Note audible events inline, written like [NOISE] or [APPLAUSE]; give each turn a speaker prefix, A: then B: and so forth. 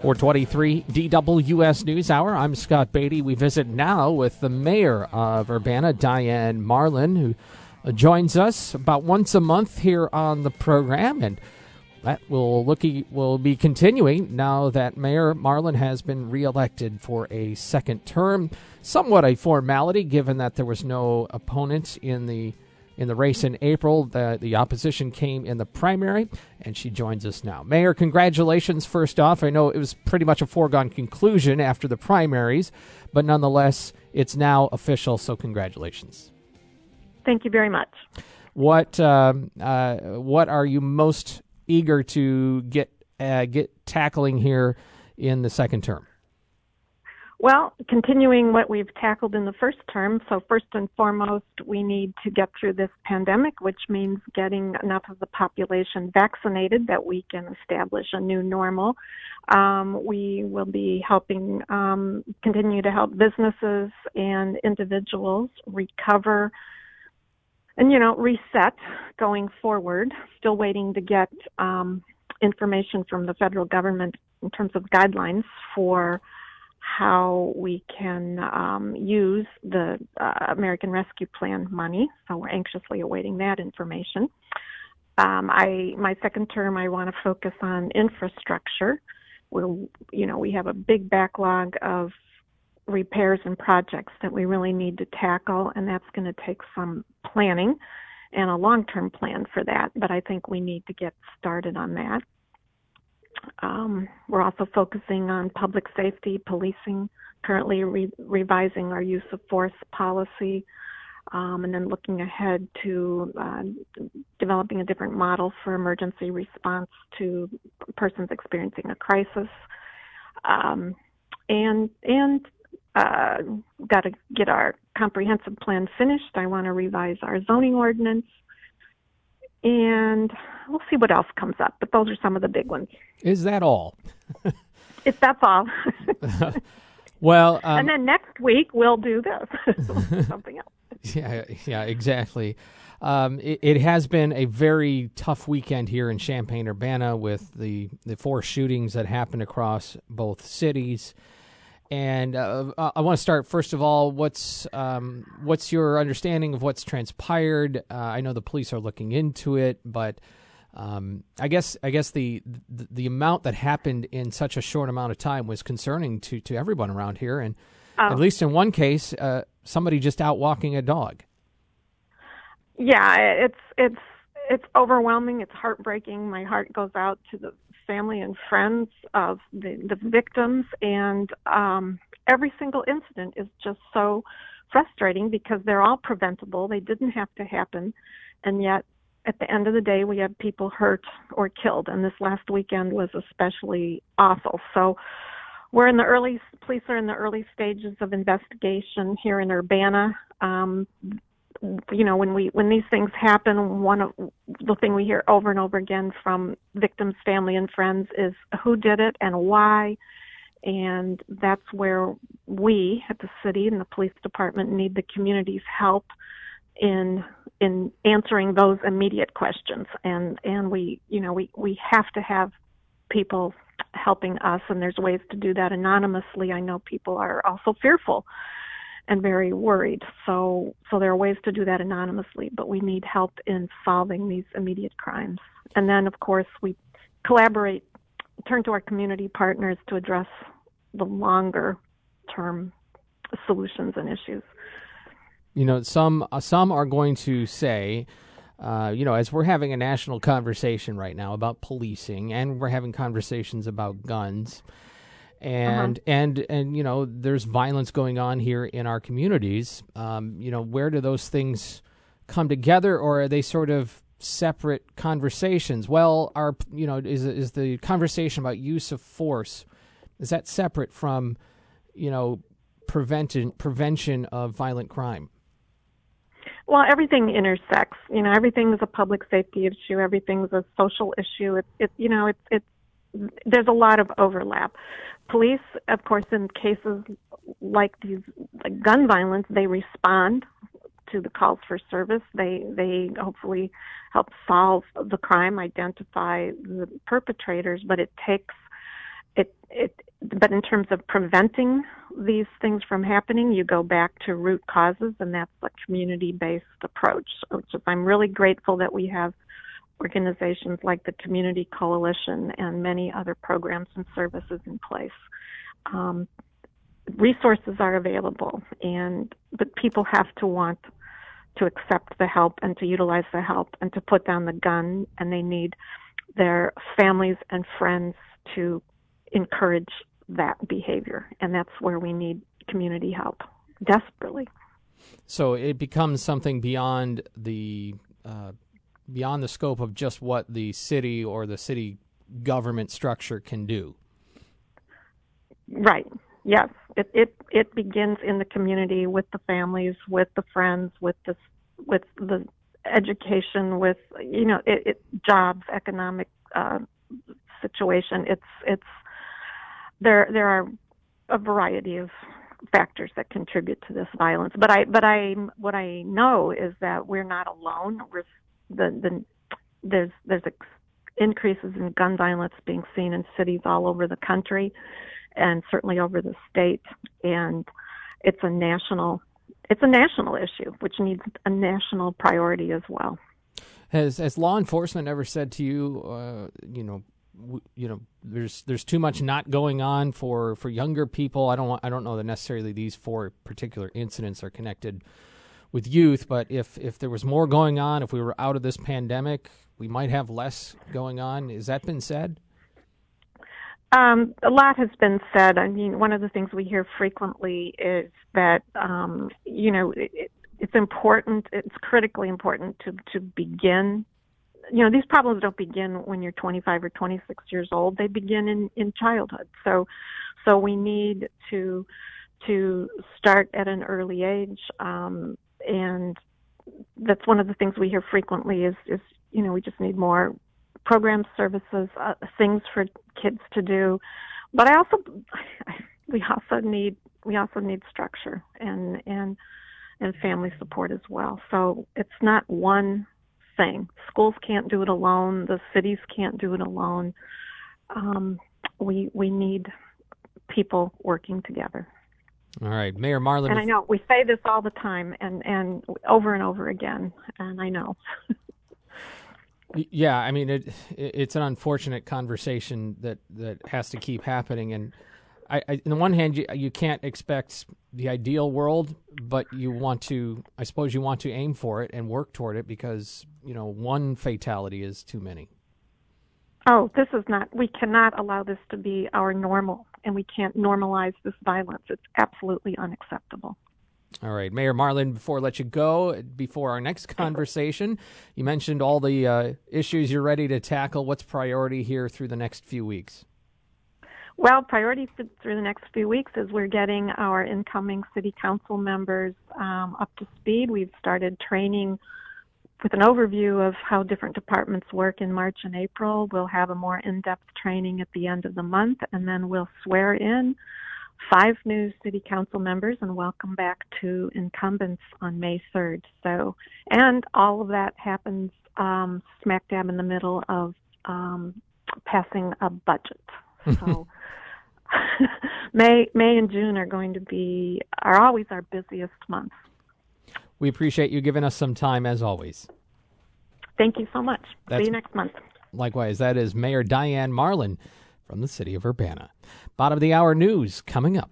A: 423 DWS News Hour. I'm Scott Beatty. We visit now with the mayor of Urbana, Diane Marlin, who joins us about once a month here on the program. And that will look will be continuing now that Mayor Marlin has been reelected for a second term. Somewhat a formality, given that there was no opponent in the in the race in April. The, the opposition came in the primary, and she joins us now. Mayor, congratulations, first off. I know it was pretty much a foregone conclusion after the primaries, but nonetheless, it's now official, so congratulations.
B: Thank you very much.
A: What um, uh, what are you most eager to get uh, get tackling here in the second term?
B: Well, continuing what we've tackled in the first term. So, first and foremost, we need to get through this pandemic, which means getting enough of the population vaccinated that we can establish a new normal. Um, we will be helping um, continue to help businesses and individuals recover and, you know, reset going forward. Still waiting to get um, information from the federal government in terms of guidelines for how we can um, use the uh, American Rescue Plan money. So we're anxiously awaiting that information. Um, I my second term, I want to focus on infrastructure. We'll, you know, we have a big backlog of repairs and projects that we really need to tackle, and that's going to take some planning and a long-term plan for that. But I think we need to get started on that. Um, we're also focusing on public safety, policing, currently re- revising our use of force policy, um, and then looking ahead to uh, developing a different model for emergency response to persons experiencing a crisis. Um, and and uh, got to get our comprehensive plan finished. I want to revise our zoning ordinance and we'll see what else comes up. But those are some of the big ones.
A: Is that all? [LAUGHS]
B: if that's all. [LAUGHS]
A: well,
B: um, and then next week we'll do this [LAUGHS] something else.
A: Yeah, yeah, exactly. Um, it, it, has been a very tough weekend here in Champaign Urbana with the the four shootings that happened across both cities. And uh, I want to start first of all. What's um, what's your understanding of what's transpired? Uh, I know the police are looking into it, but um, I guess I guess the, the, the amount that happened in such a short amount of time was concerning to to everyone around here. And oh. at least in one case, uh, somebody just out walking a dog.
B: Yeah, it's it's it's overwhelming. It's heartbreaking. My heart goes out to the family and friends of the, the victims, and um, every single incident is just so frustrating because they're all preventable. They didn't have to happen, and yet at the end of the day, we have people hurt or killed, and this last weekend was especially awful. So we're in the early police are in the early stages of investigation here in Urbana. Um, you know when we when these things happen one of the thing we hear over and over again from victims family and friends is who did it and why. And that's where we at the city and the police department need the community's help in in answering those immediate questions. And and we you know we we have to have people helping us and there's ways to do that anonymously. I know people are also fearful and very worried. So, so there are ways to do that anonymously, but we need help in solving these immediate crimes. And then, of course, we collaborate, turn to our community partners to address the longer term solutions and issues.
A: You know, some uh, some are going to say. Uh, you know, as we're having a national conversation right now about policing, and we're having conversations about guns. And uh-huh. and and you know there's violence going on here in our communities. Um, you know where do those things come together or are they sort of separate conversations? Well our you know is is the conversation about use of force is that separate from you know prevention prevention of violent crime?
B: Well everything intersects. You know everything is a public safety issue. Everything's a social issue. It's it you know it's it's there's a lot of overlap police, of course, in cases like these like gun violence, they respond to the calls for service. They they hopefully help solve the crime, identify the perpetrators, but it takes it it but in terms of preventing these things from happening, you go back to root causes, and that's a community based approach. Which is, I'm really grateful that we have organizations like the Community Coalition and many other programs and services in place. Um, resources are available, and but people have to want to accept the help and to utilize the help and to put down the gun, and they need their families and friends to encourage that behavior, and that's where we need community help desperately.
A: So it becomes something beyond the uh, beyond the scope of just what the city or the city government structure can do.
B: Right. Yes. It it it begins in the community with the families, with the friends, with the with the education, with you know it, it jobs, economic uh, situation. It's it's there there are a variety of factors that contribute to this violence. But I but I what I know is that we're not alone. We're the the there's there's increases in gun violence being seen in cities all over the country, and certainly over the state. And it's a national it's a national issue, which needs a national priority as well.
A: Has has law enforcement ever said to you, uh, you know, you know there's there's too much not going on for for younger people i don't want, i don't know that necessarily these four particular incidents are connected with youth but if if there was more going on if we were out of this pandemic we might have less going on. Has that been said?
B: Um, a lot has been said. I mean, one of the things we hear frequently is that um, you know it, it's important. It's critically important to to begin. You know these problems don't begin when you're 25 or 26 years old. They begin in in childhood. So so we need to to start at an early age. Um and that's one of the things we hear frequently is is you know we just need more programs services uh, things for kids to do but i also [LAUGHS] we also need we also need structure and and and family support as well so it's not one thing. Schools can't do it alone. The cities can't do it alone. Um, we we need people working together.
A: All right, Mayor Marlin.
B: And I know we say this all the time, and and over and over again, and I know.
A: yeah, I mean it. It's an unfortunate conversation that that has to keep happening, and I, I, on the one hand, you, you can't expect the ideal world, but you want to, I suppose, you want to aim for it and work toward it because you know one fatality is too many.
B: Oh, this is not. We cannot allow this to be our normal, and we can't normalize this violence. It's absolutely unacceptable.
A: All right, Mayor Marlin, before I let you go, before our next conversation, you mentioned all the uh, issues you're ready to tackle. What's priority here through the next few weeks?
B: Well, priority through the next few weeks is we're getting our incoming city council members um, up to speed. We've started training with an overview of how different departments work in March and April. We'll have a more in depth training at the end of the month, and then we'll swear in five new city council members and welcome back two incumbents on May 3rd. So, and all of that happens um, smack dab in the middle of um, passing a budget. So, [LAUGHS] [LAUGHS] May May and June are going to be are always our busiest months.
A: We appreciate you giving us some time as always.
B: Thank you so much. That's, See you next month.
A: Likewise, that is Mayor Diane Marlin from the city of Urbana. Bottom of the hour news coming up.